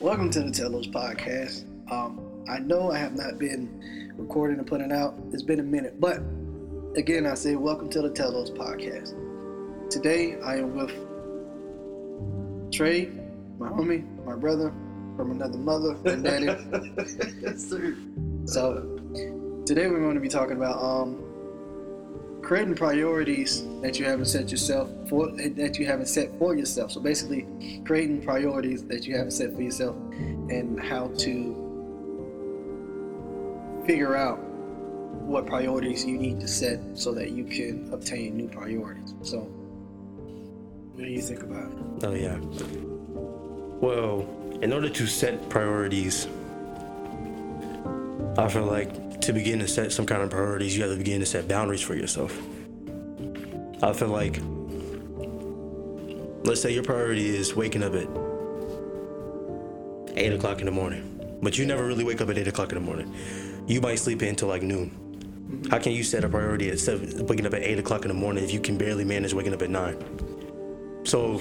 Welcome to the Telos podcast. Um, I know I have not been recording and putting out. It's been a minute, but again, I say welcome to the Telos podcast. Today, I am with Trey, my homie, my brother from another mother and daddy. yes, sir. So today we're going to be talking about um, creating priorities that you haven't set yourself for that you haven't set for yourself. So basically, creating priorities that you haven't set for yourself and how to figure out what priorities you need to set so that you can obtain new priorities. So, what do you think about it? Oh yeah. Well, in order to set priorities, I feel like to begin to set some kind of priorities, you have to begin to set boundaries for yourself. I feel like, let's say your priority is waking up at eight o'clock in the morning, but you never really wake up at eight o'clock in the morning. You might sleep in until like noon. How can you set a priority at seven, waking up at eight o'clock in the morning if you can barely manage waking up at nine? So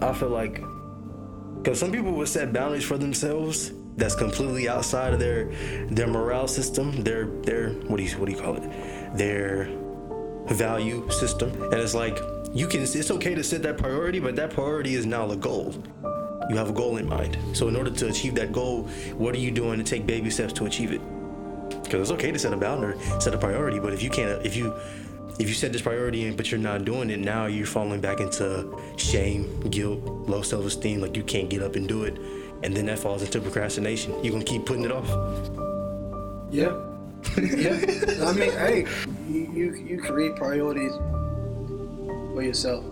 I feel like because some people would set boundaries for themselves that's completely outside of their their morale system, their their what do you what do you call it? Their value system. And it's like you can it's okay to set that priority, but that priority is now the goal. You have a goal in mind. So in order to achieve that goal, what are you doing to take baby steps to achieve it? Because it's okay to set a boundary, set a priority, but if you can't if you if you set this priority in but you're not doing it now you're falling back into shame guilt low self-esteem like you can't get up and do it and then that falls into procrastination you're gonna keep putting it off Yeah. yeah. I mean, hey, you, you you create priorities for yourself.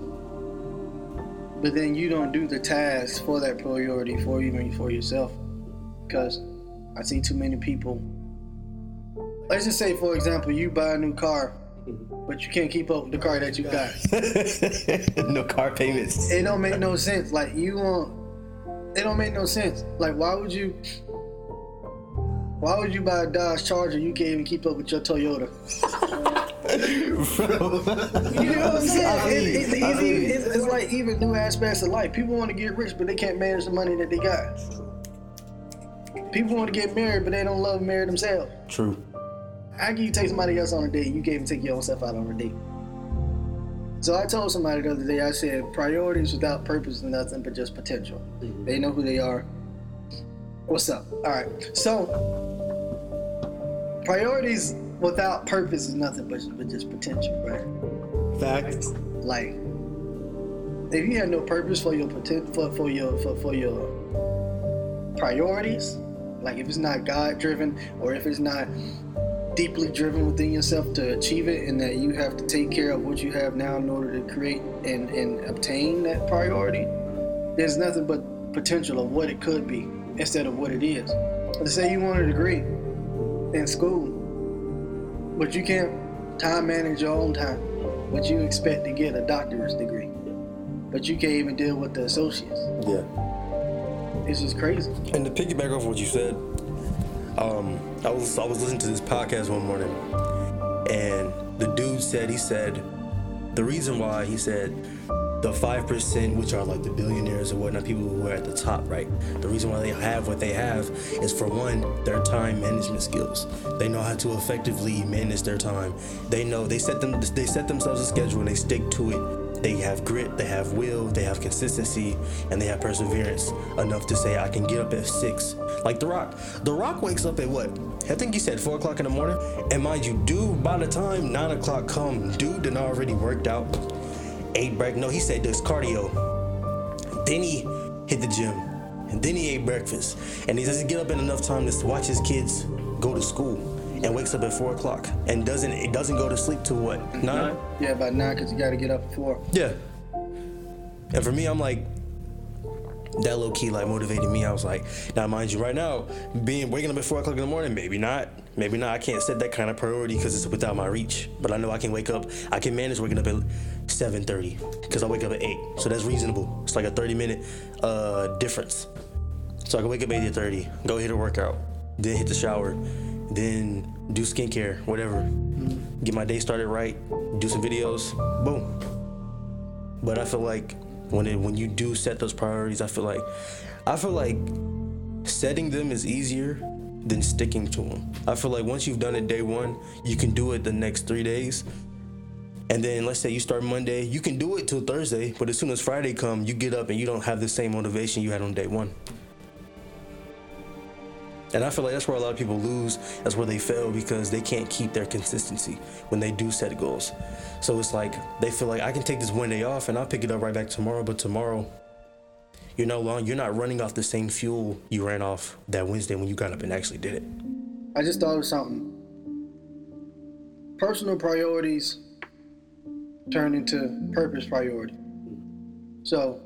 But then you don't do the tasks for that priority for even for yourself. Because I see too many people. Let's just say, for example, you buy a new car, but you can't keep up with the car that you got. no car payments It don't make no sense. Like you want, it don't make no sense. Like why would you? Why would you buy a Dodge Charger? You can't even keep up with your Toyota. You know what I'm saying? It- it's, easy, it's, it's like even new aspects of life. People want to get rich, but they can't manage the money that they got. People want to get married, but they don't love married themselves. true How can you take somebody else on a date? You can't even take your own self out on a date. So I told somebody the other day, I said, priorities without purpose is nothing but just potential. Mm-hmm. They know who they are. What's up? All right. So priorities without purpose is nothing but, but just potential, right? fact Like if you have no purpose for your poten- for, for your for, for your priorities, like if it's not God driven or if it's not deeply driven within yourself to achieve it and that you have to take care of what you have now in order to create and, and obtain that priority, there's nothing but potential of what it could be instead of what it is. Let's say you want a degree in school, but you can't time manage your own time, but you expect to get a doctor's degree, but you can't even deal with the associates. yeah It's just crazy. and to piggyback off what you said um i was i was listening to this podcast one morning and the dude said he said the reason why he said the five percent, which are like the billionaires and whatnot, people who are at the top, right? The reason why they have what they have is for one, their time management skills. They know how to effectively manage their time. They know they set them they set themselves a schedule and they stick to it. They have grit, they have will, they have consistency, and they have perseverance enough to say, I can get up at six. Like The Rock. The Rock wakes up at what? I think he said four o'clock in the morning. And mind you, dude, by the time nine o'clock come, dude done already worked out ate break. No, he said does cardio. Then he hit the gym. And then he ate breakfast. And he doesn't get up in enough time to watch his kids go to school. And wakes up at four o'clock. And doesn't it doesn't go to sleep till what? Nine? Yeah, about nine because you got to get up at four. Yeah. And for me, I'm like, that low key like motivated me. I was like, now mind you, right now, being waking up at four o'clock in the morning, maybe not, maybe not. I can't set that kind of priority because it's without my reach. But I know I can wake up. I can manage waking up at seven thirty because I wake up at eight, so that's reasonable. It's like a thirty minute uh, difference. So I can wake up at eight thirty, go hit a workout, then hit the shower, then do skincare, whatever. Get my day started right, do some videos, boom. But I feel like when it when you do set those priorities, I feel like I feel like setting them is easier than sticking to them. I feel like once you've done it day one, you can do it the next three days. And then let's say you start Monday, you can do it till Thursday, but as soon as Friday come, you get up and you don't have the same motivation you had on day one. And I feel like that's where a lot of people lose. That's where they fail because they can't keep their consistency when they do set goals. So it's like they feel like I can take this one day off and I'll pick it up right back tomorrow, but tomorrow you're no longer you're not running off the same fuel you ran off that Wednesday when you got up and actually did it. I just thought of something. Personal priorities turn into purpose priority. So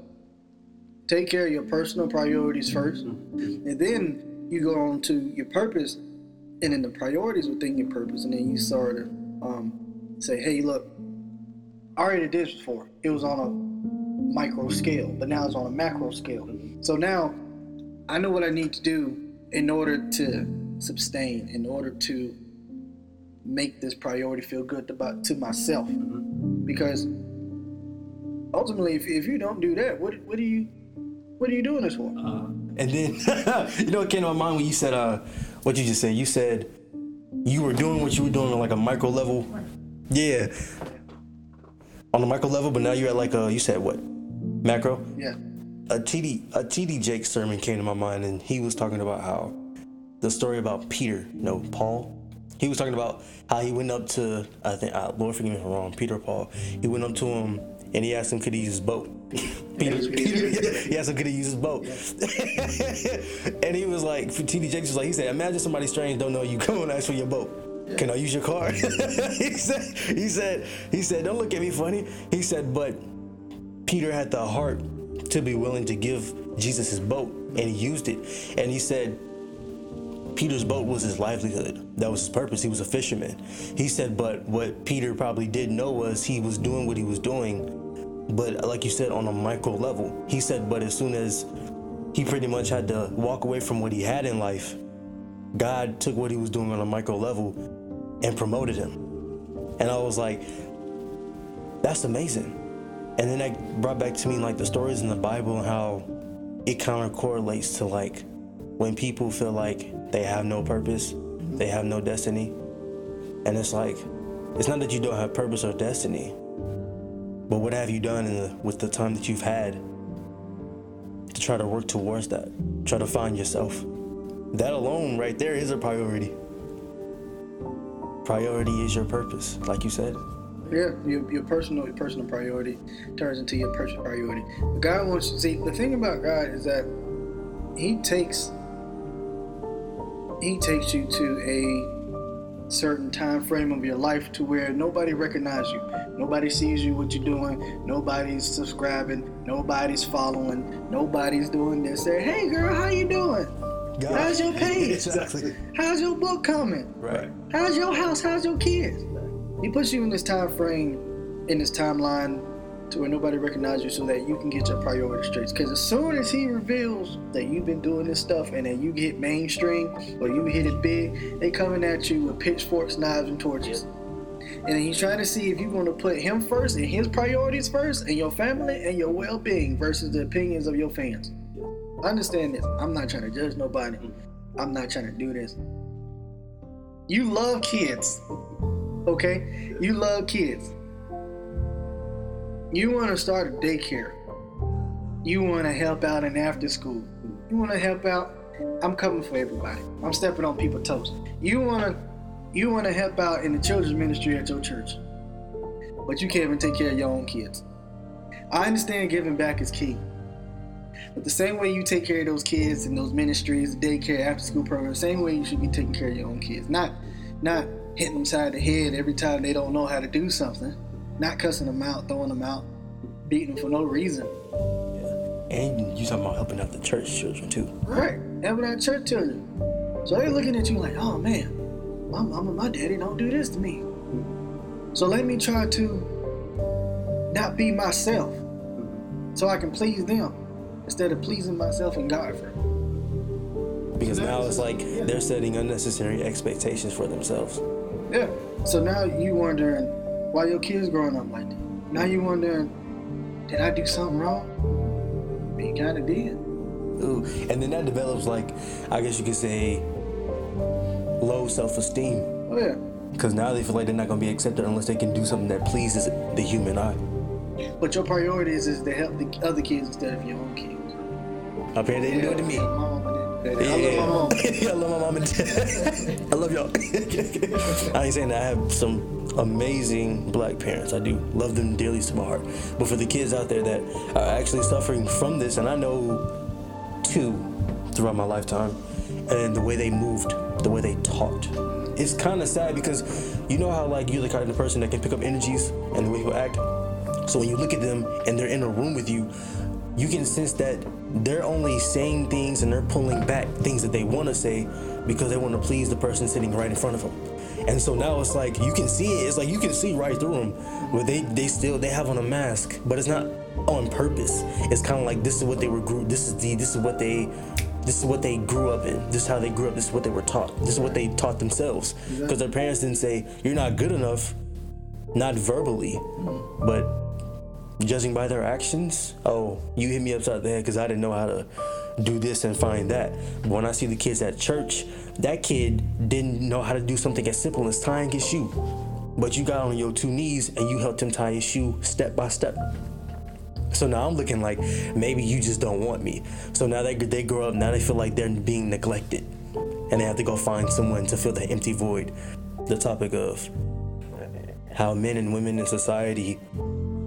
take care of your personal priorities first, and then you go on to your purpose, and then the priorities within your purpose, and then you start to um, say, "Hey, look, I already did this before. It was on a micro scale, but now it's on a macro scale. So now I know what I need to do in order to sustain, in order to make this priority feel good about to myself, because ultimately, if, if you don't do that, what what are you what are you doing this for? And then you know what came to my mind when you said uh what you just said? You said you were doing what you were doing on like a micro level. Yeah. On a micro level, but now you're at like a you said what? Macro? Yeah. A TD a TD Jake sermon came to my mind and he was talking about how the story about Peter, no, Paul. He was talking about how he went up to I think uh, Lord forgive me if I'm wrong, Peter or Paul. He went up to him and he asked him could he use his boat. Peter, Peter, asked him could he use his boat, and he was like, T.D. Jakes was like, he said, imagine somebody strange don't know you come and ask for your boat. Can I use your car? he said, he said, he said, don't look at me funny. He said, but Peter had the heart to be willing to give Jesus his boat, and he used it. And he said, Peter's boat was his livelihood. That was his purpose. He was a fisherman. He said, but what Peter probably didn't know was he was doing what he was doing but like you said, on a micro level. He said, but as soon as he pretty much had to walk away from what he had in life, God took what he was doing on a micro level and promoted him. And I was like, that's amazing. And then that brought back to me like the stories in the Bible and how it kind of correlates to like when people feel like they have no purpose, they have no destiny. And it's like, it's not that you don't have purpose or destiny, but what have you done the, with the time that you've had to try to work towards that? Try to find yourself. That alone, right there, is a priority. Priority is your purpose, like you said. Yeah, your, your personal your personal priority turns into your personal priority. God wants you see the thing about God is that He takes He takes you to a certain time frame of your life to where nobody recognizes you nobody sees you what you're doing. Nobody's subscribing. Nobody's following. Nobody's doing this. Say hey girl how you doing? God. how's your page? Exactly. how's your book coming? Right. How's your house? How's your kids? He puts you in this time frame in this timeline to where nobody recognizes you so that you can get your priorities straight. Because as soon as he reveals that you've been doing this stuff and that you get mainstream or you hit it big, they coming at you with pitchforks, knives, and torches. And he's trying to see if you're going to put him first and his priorities first and your family and your well-being versus the opinions of your fans. Understand this. I'm not trying to judge nobody. I'm not trying to do this. You love kids. Okay? You love kids you want to start a daycare. You want to help out in after school. You want to help out. I'm coming for everybody. I'm stepping on people's toes. You want to you want to help out in the children's ministry at your church. But you can't even take care of your own kids. I understand giving back is key. But the same way you take care of those kids in those ministries, daycare, after school programs, same way you should be taking care of your own kids. Not not hitting them side the head every time they don't know how to do something not cussing them out, throwing them out, beating them for no reason. Yeah. And you talking about helping out the church children too. Right, helping out church children. So they're looking at you like, oh man, my mama, my daddy don't do this to me. So let me try to not be myself so I can please them instead of pleasing myself and God first. Because now it's like they're setting unnecessary expectations for themselves. Yeah. So now you wondering, why your kids growing up like that. Now you wondering, did I do something wrong? He kind of did. Ooh. And then that develops like, I guess you could say, low self-esteem. Oh yeah. Because now they feel like they're not gonna be accepted unless they can do something that pleases the human eye. But your priorities is to help the other kids instead of your own kids. Apparently they didn't do it to me. My mama did. Yeah. I love my mom. I love my mom and dad. I love y'all. I ain't saying that I have some amazing black parents. I do love them dearly to my heart. But for the kids out there that are actually suffering from this, and I know two throughout my lifetime, and the way they moved, the way they talked. It's kind of sad because you know how like you're the kind of person that can pick up energies and the way people act. So when you look at them and they're in a room with you, you can sense that they're only saying things and they're pulling back things that they want to say because they want to please the person sitting right in front of them. And so now it's like you can see it. It's like you can see right through them, but they they still they have on a mask, but it's not on purpose. It's kind of like this is what they were grew. This is the this is what they. This is what they grew up in. This is how they grew up. This is what they were taught. This is what they taught themselves. Because their parents didn't say, You're not good enough, not verbally, but judging by their actions, oh, you hit me upside the head because I didn't know how to do this and find that. But when I see the kids at church, that kid didn't know how to do something as simple as tying his shoe. But you got on your two knees and you helped him tie his shoe step by step. So now I'm looking like maybe you just don't want me. So now they, they grow up, now they feel like they're being neglected. And they have to go find someone to fill that empty void. The topic of how men and women in society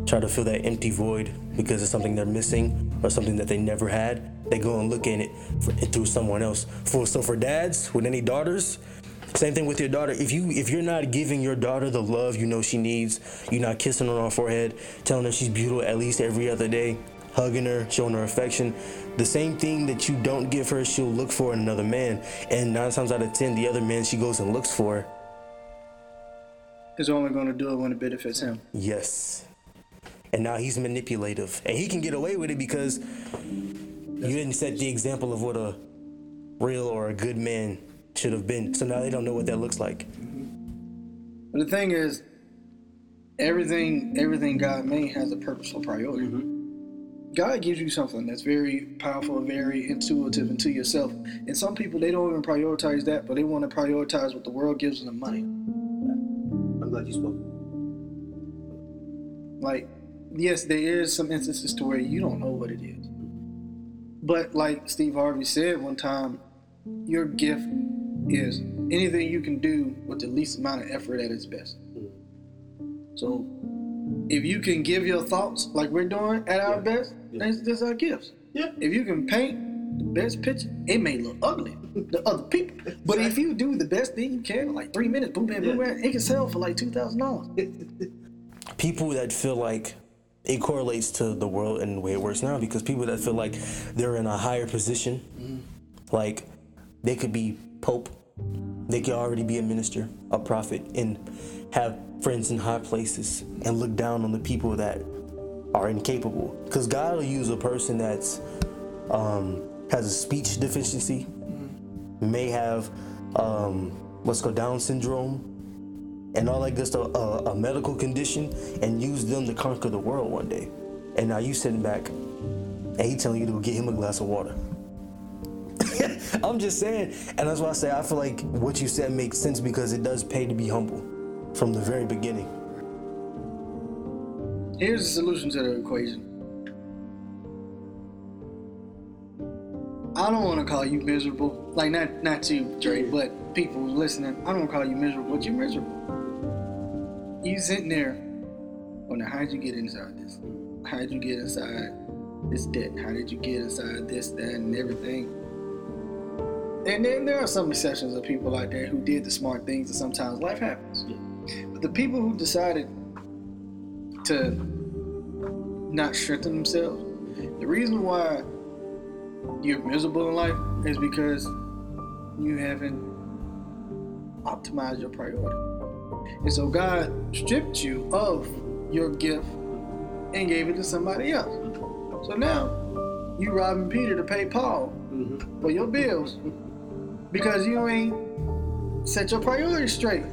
try to fill that empty void because it's something they're missing or something that they never had. They go and look in it for, through someone else. For so for dads with any daughters, same thing with your daughter. If you if you're not giving your daughter the love you know she needs, you're not kissing her on her forehead, telling her she's beautiful at least every other day, hugging her, showing her affection. The same thing that you don't give her, she'll look for in another man. And nine times out of ten, the other man she goes and looks for, Is only going to do it when it benefits him. yes. And now he's manipulative. And he can get away with it because you didn't set the example of what a real or a good man should have been. So now they don't know what that looks like. But the thing is, everything everything God made has a purposeful priority. Mm-hmm. God gives you something that's very powerful, very intuitive into yourself. And some people they don't even prioritize that, but they want to prioritize what the world gives them money. I'm glad you spoke. Like, yes, there is some instances to where you don't know what it is. But like Steve Harvey said one time, your gift is anything you can do with the least amount of effort at its best. Mm. So if you can give your thoughts like we're doing at our Yeah. best, Yeah. that's, that's our gifts. Yeah. If you can paint the best picture, it may look ugly to other people. But if you do the best thing you can, like three minutes, boom, bam, boom, Yeah. bam, it can sell for like two thousand dollars. people that feel like it correlates to the world and the way it works now because people that feel like they're in a higher position, mm. like they could be pope, they could already be a minister, a prophet, and have friends in high places and look down on the people that are incapable. Because God will use a person that's um, has a speech deficiency, may have um, what's called Down syndrome, and all good stuff, a, a medical condition, and use them to conquer the world one day. And now you sitting back, and he telling you to go get him a glass of water. I'm just saying, and that's why I say I feel like what you said makes sense because it does pay to be humble from the very beginning. Here's the solution to the equation. I don't want to call you miserable, like not not you, Dre, but people listening. I don't want to call you miserable, but you're miserable. You sitting there. Oh, now how did you get inside this? How did you get inside this debt? How did you get inside this, that, and everything? And then there are some exceptions of people out there who did the smart things, and sometimes life happens. But the people who decided to not strengthen themselves. The reason why you're miserable in life is because you haven't optimized your priority. And so God stripped you of your gift and gave it to somebody else. So now you're robbing Peter to pay Paul Mm-hmm. for your bills because you ain't set your priorities straight.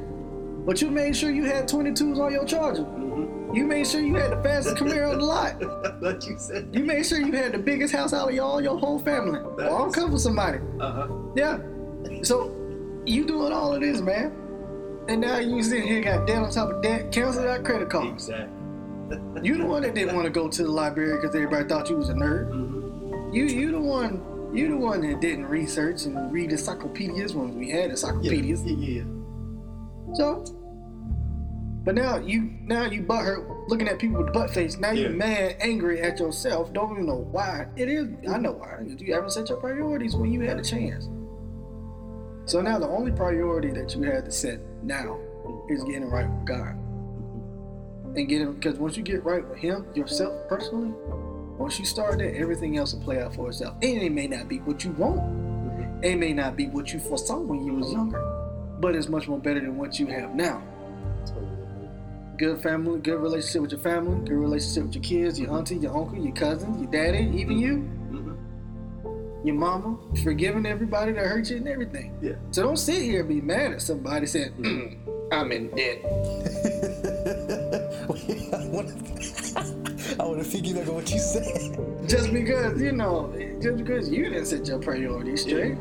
But you made sure you had 22s on your charger. Mm-hmm. You made sure you had the fastest Camaro on the lot. you said. You made sure you had the biggest house out of all your whole family. Well, I'm coming for somebody. Uh huh. Yeah. So you doing all of this, man. And now you sitting here got debt on top of debt, cancel that credit cards. Exactly. You the one that didn't want to go to the library because everybody thought you was a nerd. Mm-hmm. You you the one you the one that didn't research and read encyclopedias when we had encyclopedias. Yeah. yeah. So but now you now you butt hurt looking at people with butt face. Now you're mad, angry at yourself. Don't even know why. It is I know why. You haven't set your priorities when you had a chance. So now the only priority that you had to set now is getting right with God. And getting because once you get right with him, yourself personally, once you start that, everything else will play out for itself. And it may not be what you want. Mm-hmm. It may not be what you foresaw when you was younger. But it's much more better than what you have now. Good family, good relationship with your family, good relationship with your kids, your auntie, your uncle, your cousin, your daddy, even you, Mm-hmm. your mama, forgiving everybody that hurt you and everything. Yeah. So don't sit here and be mad at somebody saying, "Mm, I'm in debt. I want to I want to piggyback on what you said. Just because, you know, just because you didn't set your priorities straight.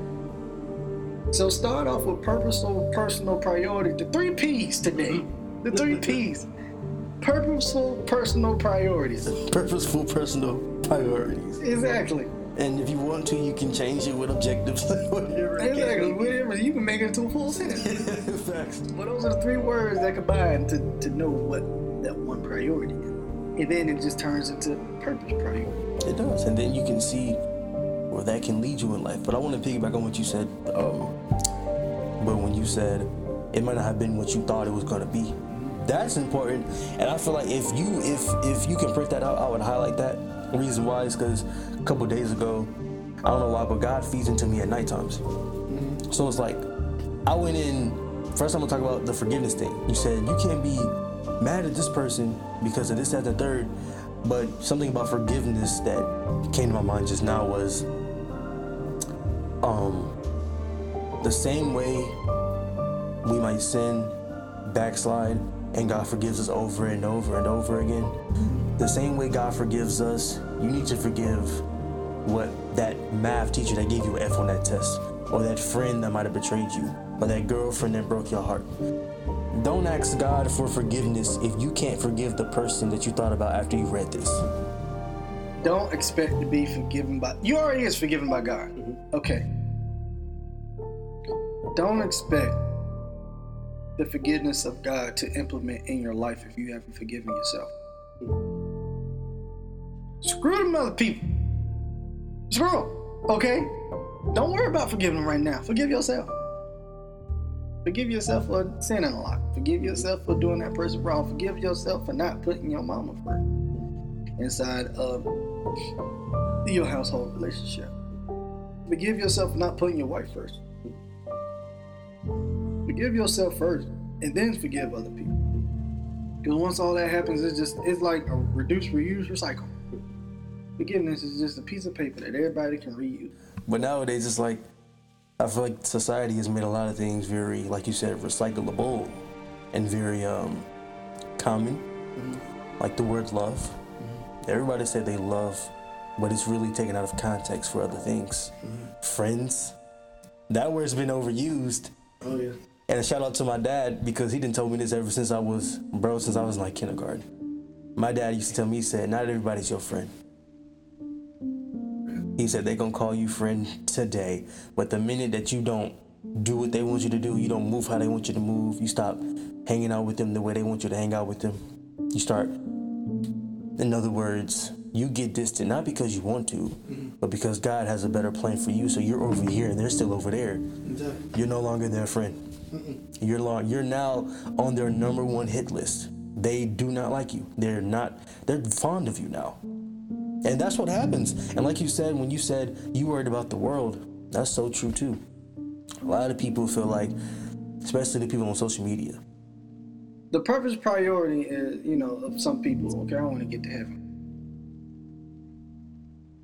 So start off with purposeful personal priority. The three P's today. The three P's. Purposeful personal priorities. Purposeful personal priorities. Exactly. And if you want to, you can change it with objectives. Whatever. Exactly. Whatever. You can make it into a full sentence. Facts. But those are the three words that combine to, to know what that one priority is. And then it just turns into purpose priority. It does, and then you can see where that can lead you in life. But I want to piggyback on what you said. Um, but when you said it might not have been what you thought it was gonna be, that's important. And I feel like if you if if you can print that out, I would highlight that. Reason why is because a couple days ago, I don't know why, but God feeds into me at night times. So it's like I went in. First, I'm gonna talk about the forgiveness thing. You said you can't be mad at this person because of this, that, the third. But something about forgiveness that came to my mind just now was um the same way we might sin, backslide, and God forgives us over and over and over again. The same way God forgives us, you need to forgive what that math teacher that gave you an F on that test, or that friend that might have betrayed you, or that girlfriend that broke your heart. Don't ask God for forgiveness if you can't forgive the person that you thought about after you read this. Don't expect to be forgiven by you already is forgiven by God. Mm-hmm. Okay. Don't expect the forgiveness of God to implement in your life if you haven't forgiven yourself. Screw them other people. Screw them. Okay? Don't worry about forgiving them right now. Forgive yourself. Forgive yourself for sinning a lot. Forgive yourself for doing that person wrong. Forgive yourself for not putting your mama first inside of your household relationship. Forgive yourself for not putting your wife first. Forgive yourself first, and then forgive other people. Because once all that happens, it's just it's like a reduce, reuse, recycle. Forgiveness is just a piece of paper that everybody can reuse. But nowadays, it's like I feel like society has made a lot of things very, like you said, recyclable and very um, common. Mm-hmm. Like the word love. Mm-hmm. Everybody said they love, but it's really taken out of context for other things. Mm-hmm. Friends. That word's been overused. Oh yeah. And a shout out to my dad because he didn't tell me this ever since I was, bro, since I was in like kindergarten. My dad used to tell me, he said, not everybody's your friend. He said they're gonna call you friend today, but the minute that you don't do what they want you to do, you don't move how they want you to move, you stop hanging out with them the way they want you to hang out with them. You start, in other words, you get distant not because you want to, mm-hmm. but because God has a better plan for you. So you're over here and they're still over there. You're no longer their friend. You're long, you're now on their number one hit list. They do not like you. They're not. They're fond of you now. And that's what happens. And like you said, when you said you worried about the world, that's so true too. A lot of people feel like, especially the people on social media, The purpose priority is, you know, of some people, okay, I want to get to heaven.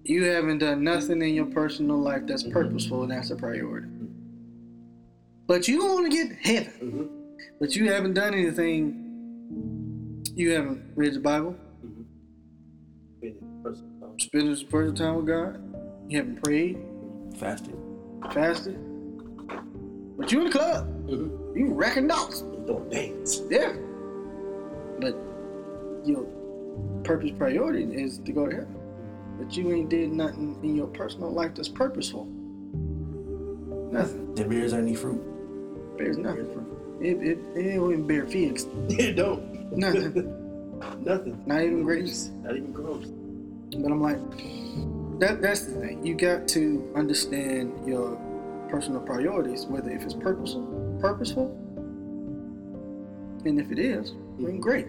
You haven't done nothing in your personal life that's purposeful, and that's a priority. But you want to get heaven. But you haven't done anything You haven't read the Bible, time. spent personal time with God. You haven't prayed, Fasted. fasted. But you in the club. Mm-hmm. You wrecking dogs. Don't dance. Yeah. But your purpose priority is to go to heaven. But you ain't did nothing in your personal life that's purposeful. Nothing. The bears any fruit. Bears nothing. It, it, it don't even bear figs. It don't. Nothing. Nothing. Not even grapes. Not even crumbs. But I'm like, that that's the thing. You got to understand your personal priorities, whether if it's purposeful, purposeful, and if it is, then mm-hmm. great.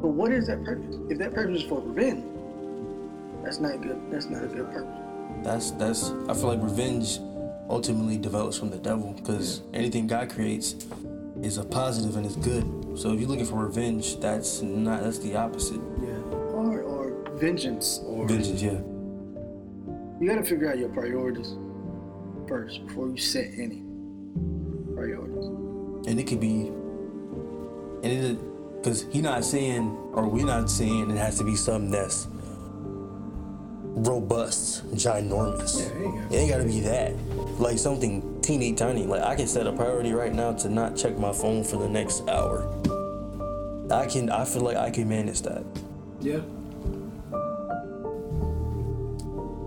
But what is that purpose? If that purpose is for revenge, that's not good. That's not a good purpose. That's that's. I feel like revenge ultimately develops from the devil because anything God creates is a positive and is good. So if you're looking for revenge, that's not. That's the opposite. Yeah. Vengeance or Vengeance, yeah. you got to figure out your priorities first before you set any priorities. and it could be and it because he not saying or we're not saying it has to be something that's robust ginormous Yeah, there you go. it ain't gotta be that like something teeny tiny like i can set a priority right now to not check my phone for the next hour i can i feel like i can manage that Yeah.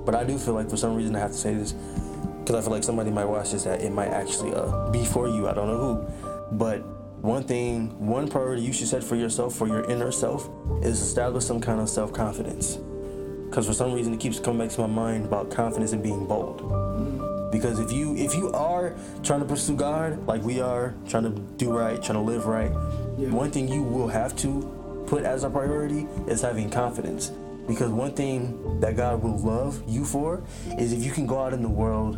But I do feel like for some reason I have to say this because I feel like somebody might watch this that it might actually uh, be for you. I don't know who, but one thing, one priority you should set for yourself, for your inner self, is establish some kind of self confidence. Because for some reason it keeps coming back to my mind about confidence and being bold. Because if you if you are trying to pursue God like we are, trying to do right, trying to live right, one thing you will have to put as a priority is having confidence. Because one thing that God will love you for is if you can go out in the world,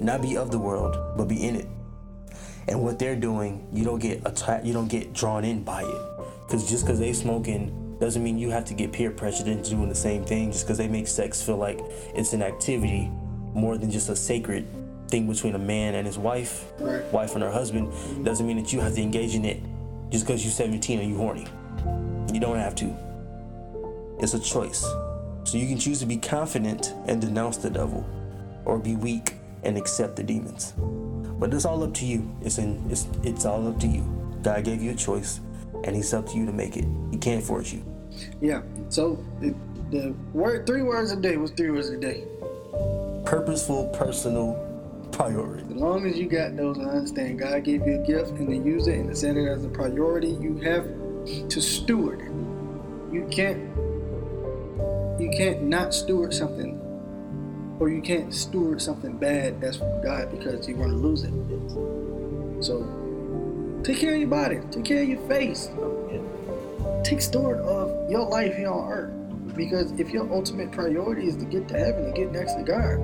not be of the world, but be in it. And what they're doing, you don't get attacked, you don't get drawn in by it. Because just because they're smoking doesn't mean you have to get peer pressured into doing the same thing. Just because they make sex feel like it's an activity more than just a sacred thing between a man and his wife, Right. wife and her husband, doesn't mean that you have to engage in it just because you're 17 and you're horny. You don't have to. It's a choice. So you can choose to be confident and denounce the devil, or be weak and accept the demons. But it's all up to you. It's in it's it's all up to you. God gave you a choice, and He's up to you to make it. He can't force you. Yeah. So the, the word three words a day was three words a day. Purposeful, personal priority. As long as you got those I understand God gave you a gift and to use it and to set it as a priority, you have to steward it. You can't you can't not steward something or you can't steward something bad that's from God because you're gonna lose it. So take care of your body, take care of your face, take steward of your life here on earth. Because if your ultimate priority is to get to heaven and get next to God,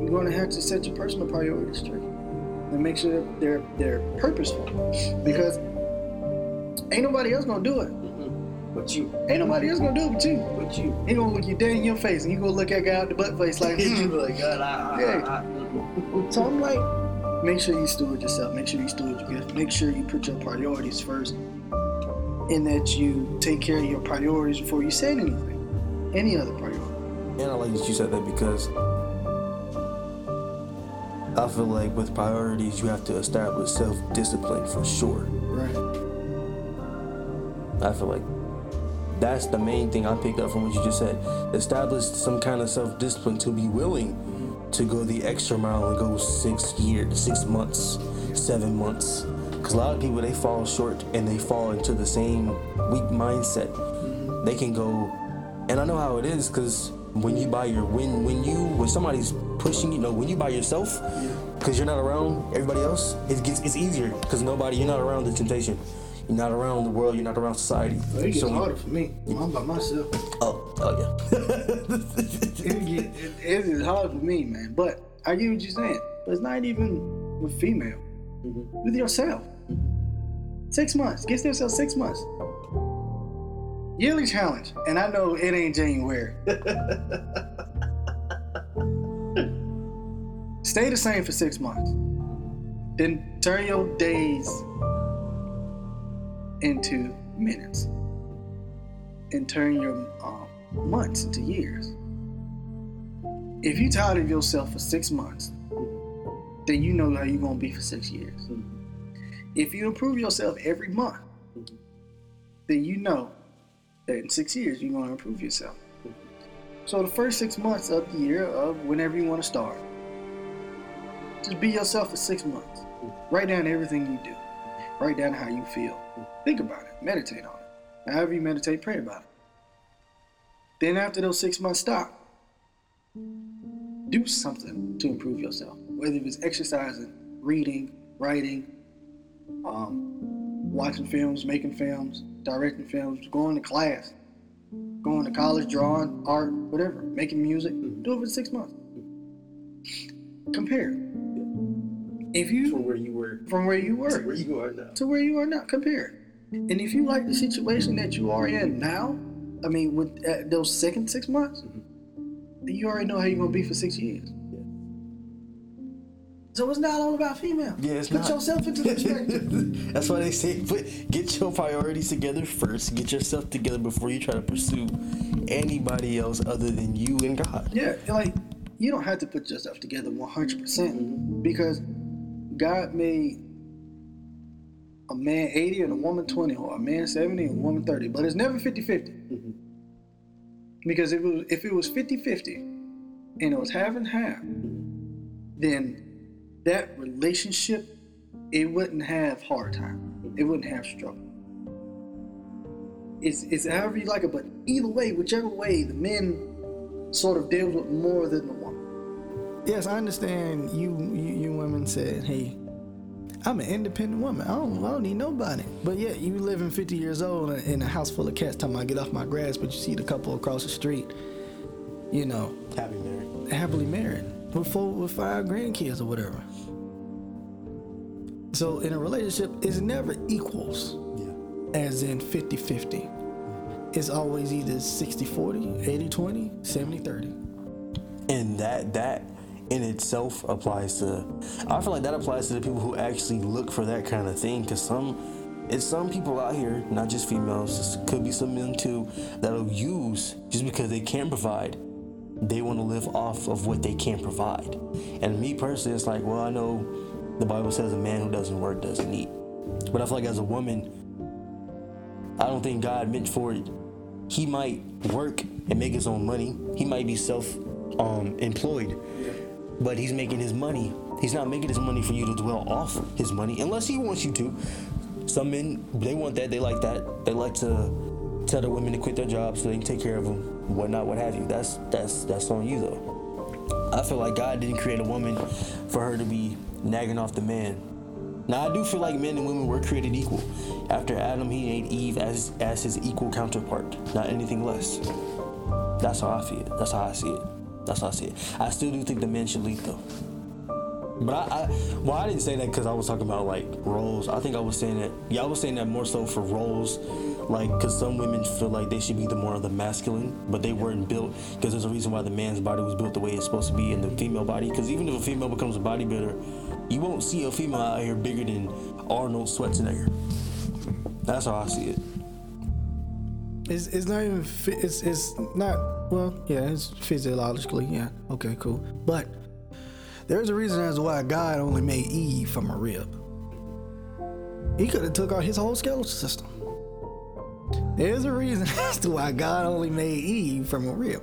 you're going to have to set your personal priorities straight and make sure that they're they're purposeful. Because ain't nobody else gonna do it. But you. Ain't nobody else gonna do it but you. But you. He gonna look you dead in your face and you gonna look at guy out the butt face like, you hmm. be like, God, I, I, Yeah. I, I, So I'm like, make sure you steward yourself. Make sure you steward your gift. Make sure you put your priorities first. In that you take care of your priorities before you say anything. Any other priority. And I like that you said that because I feel like with priorities, you have to establish self discipline for sure. Right. I feel like that's the main thing I picked up from what you just said. Establish some kind of self discipline to be willing to go the extra mile and go six years, six months, seven months. Because a lot of people, they fall short and they fall into the same weak mindset. They can go, and I know how it is because when you buy your, when, when you, when somebody's pushing you, know, when you by yourself, because you're not around everybody else, it gets, it's easier because nobody, you're not around the temptation. You're not around the world. You're not around society. Well, it gets So- harder for me. I'm by myself. Oh, oh yeah. it, get, it, it is hard for me, man. But I get what you're saying. But it's not even with female. Mm-hmm. With yourself. Mm-hmm. Six months. Give yourself six months. Yearly challenge. And I know it ain't January. Stay the same for six months. Then turn your days into minutes and turn your um, months into years. If you're tired of yourself for six months, then you know how you're gonna be for six years. If you improve yourself every month, then you know that in six years you're gonna improve yourself. So the first six months of the year of whenever you want to start, just be yourself for six months. Write down everything you do. Write down how you feel. Think about it. Meditate on it. However you meditate, pray about it. Then after those six months stop, do something to improve yourself. Whether it's exercising, reading, writing, um, watching films, making films, directing films, going to class, going to college, drawing, art, whatever, making music. Do it for six months. Compare. If you From where you were from where you to were where you are now. to where you are now. Compare. And if you like the situation that you are in now, I mean, with uh, those second six months, then you already know how you're gonna be for six years. So it's not all about female. Yeah, it's Put not. yourself into perspective. That's why they say put get your priorities together first. Get yourself together before you try to pursue anybody else other than you and God. yeah, like you don't have to put yourself together 100 percent because God made a man 80 and a woman 20, or a man 70 and a woman 30, but it's never 50 50. Mm-hmm. Because if it was if it was 50-50 and it was half and half, mm-hmm. then that relationship it wouldn't have hard time. It wouldn't have struggle. It's it's however you like it, but either way, whichever way, the men sort of deals with more than the. Yes, I understand you you, you women said, hey, I'm an independent woman. I don't, I don't need nobody. But yet, you living 50 years old in a house full of cats talking about get off my grass, but you see the couple across the street, you know, happily married. happily married with four, with five grandkids or whatever. So in a relationship, it's never equals, Yeah. as in 50 50. It's always either 60 40, 80 20, 70 30. And that that in itself applies to I feel like that applies to the people who actually look for that kind of thing because some it's some people out here, not just females, could be some men too, that'll use just because they can't provide. They want to live off of what they can't provide. And me personally, it's like, well, I know the Bible says a man who doesn't work doesn't eat. But I feel like as a woman, I don't think God meant for it. He might work and make his own money. He might be self um, employed, but he's making his money. He's not making his money for you to dwell off his money unless he wants you to. Some men, they want that. They like that. They like to tell the women to quit their jobs so they can take care of them, whatnot, what have you. That's that's that's on you though. I feel like God didn't create a woman for her to be nagging off the man. Now I do feel like men and women were created equal. After Adam, he made Eve as as his equal counterpart, not anything less. That's how I feel. That's how I see it. That's how I see it. I still do think the men should lead though. But I, I well, I didn't say that because I was talking about like roles. I think I was saying that. Yeah, I was saying that more so for roles, like because some women feel like they should be the more of the masculine, but they weren't built because there's a reason why the man's body was built the way it's supposed to be in the female body. Because even if a female becomes a bodybuilder, you won't see a female out here bigger than Arnold Schwarzenegger. That's how I see it. It's, it's not even, it's, it's not, well, yeah, it's physiologically, yeah, okay, cool. But there's a reason as to why God only made Eve from a rib. He could have took out his whole skeletal system. There's a reason as to why God only made Eve from a rib.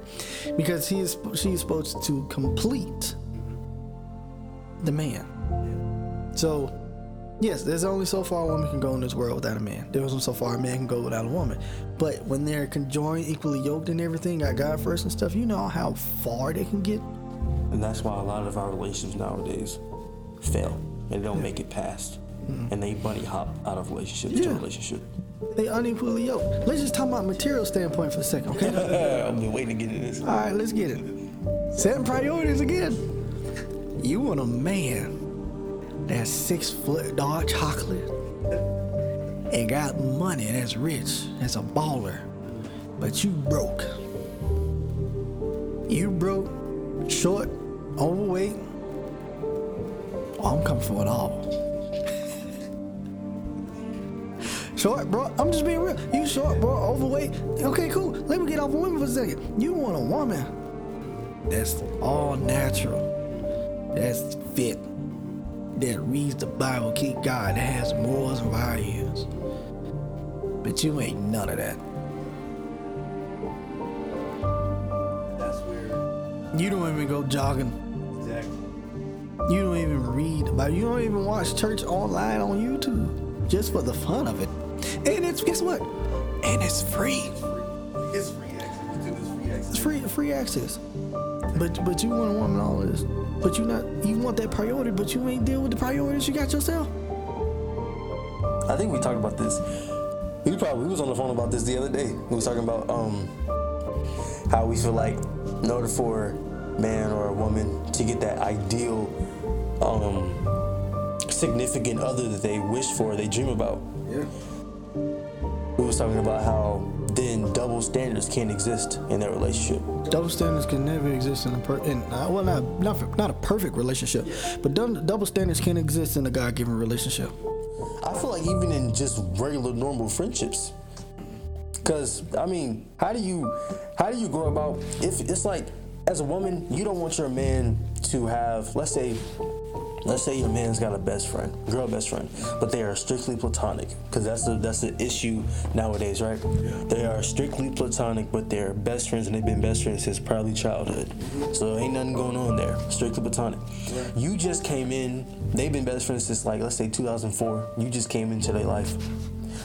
Because he is, she's supposed to complete the man. So, yes, there's only so far a woman can go in this world without a man. There's only so far a man can go without a woman. But when they're conjoined, equally yoked and everything, got God first and stuff, you know how far they can get? And that's why a lot of our relationships nowadays fail and they don't make it past. Mm-hmm. And they bunny hop out of relationship to Yeah. relationship. They unequally yoked. Let's just talk about material standpoint for a second, okay? I've been waiting to get into this. All right, let's get it. Setting priorities again. You want a man that's six foot dark chocolate and got money that's rich, that's a baller, but you broke. You broke, short, overweight. Oh, I'm coming for it all. Short, bro. I'm just being real. You short, bro. Overweight. Okay, cool. Let me get off of women for a second. You want a woman that's all natural, that's fit, that reads the Bible, keep God, that has morals and values. But you ain't none of that. That's You don't even go jogging. exactly. You don't even read Bible. You don't even watch church online on YouTube just for the fun of it. And it's guess what? And it's free. It's free access. Free access. It's free free access. But but you want a woman all this. But you not you want that priority, but you ain't deal with the priorities you got yourself. I think we talked about this. We probably we was on the phone about this the other day. We was talking about um how we feel like in order for a man or a woman to get that ideal um significant other that they wish for, they dream about. Yeah. We was talking about how then double standards can't exist in that relationship. Double standards can never exist in a per in uh, well not not not a perfect relationship, but dou- double standards can't exist in a God given relationship. I feel like even in just regular normal friendships. Cause I mean, how do you how do you go about if it's like as a woman, you don't want your man to have let's say let's say your man's got a best friend, girl best friend, but they are strictly platonic. Cause that's the that's the issue nowadays, right? Yeah. They are strictly platonic, but they're best friends and they've been best friends since probably childhood. So ain't nothing going on there. Strictly platonic. Yeah. You just came in, they've been best friends since like let's say 2004. You just came into their life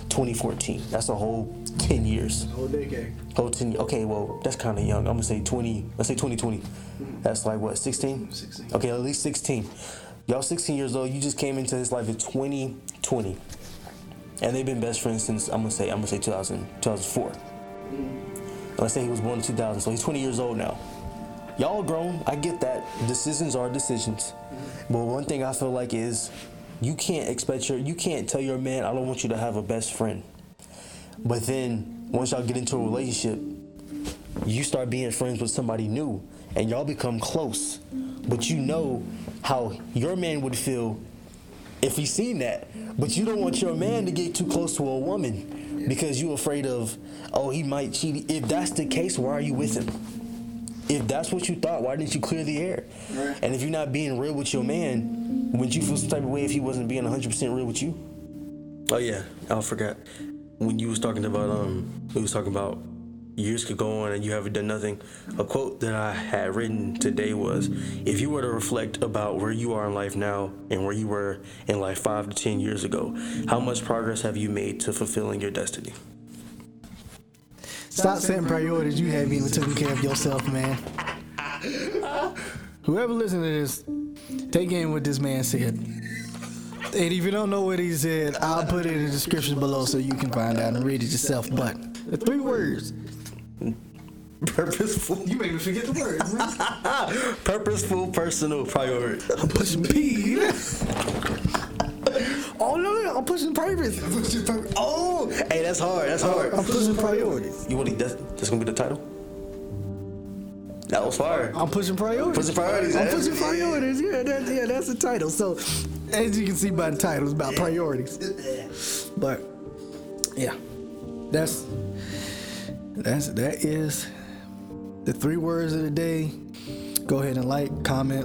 2014. That's a whole 10 years. Whole decade. Whole 10 Okay, well, that's kind of young. I'm gonna say 20. Let's say 2020. Mm-hmm. That's like what, 16? 16. Okay, at least 16. Y'all 16 years old. You just came into this life in 2020, and they've been best friends since I'm gonna say I'm gonna say 2000 2004. Let's say he was born in 2000, so he's 20 years old now. Y'all grown. I get that. Decisions are decisions. But one thing I feel like is you can't expect your you can't tell your man I don't want you to have a best friend. But then once y'all get into a relationship, you start being friends with somebody new and y'all become close. But you know how your man would feel if he seen that. But you don't want your man to get too close to a woman because you're afraid of, oh, he might cheat. If that's the case, why are you with him? If that's what you thought, why didn't you clear the air? Right. And if you're not being real with your man, wouldn't you feel some type of way if he wasn't being 100% real with you? Oh yeah, I forgot. When you was talking about um, we was talking about years could go on and you haven't done nothing. A quote that I had written today was, "If you were to reflect about where you are in life now and where you were in life five to ten years ago, how much progress have you made to fulfilling your destiny?" Stop setting priorities. You haven't even taken care of yourself, man. Whoever listening to this, take in what this man said. And if you don't know what he said, I'll put it in the description below so you can find out and read it yourself. But the three words. Purposeful, You made me forget the words, man. purposeful personal priority. I'm pushing P. oh no, no, I'm pushing purpose. Oh, hey, that's hard. That's hard. I'm pushing priorities. You want to, that's, that's gonna be the title? That was fire. I'm pushing priorities. Pushing priorities, I'm eh? pushing priorities. Yeah, that's yeah, that's the title. So, as you can see by the title, it's about priorities. But yeah, that's that's that is the three words of the day. Go ahead and like, comment,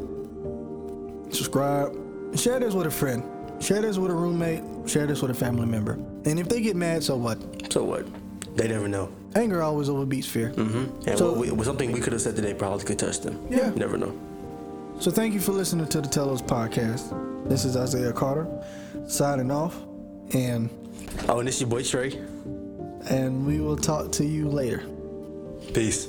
subscribe, share this with a friend. Share this with a roommate. Share this with a family member. And if they get mad, so what? So what? They never know. Anger always overbeats fear. Mm-hmm. And So- what we, something we could have said today probably could touch them. Yeah. Never know. So thank you for listening to the Telos podcast. This is Isaiah Carter signing off, and Oh, and this your boy Trey. And we will talk to you later. Peace.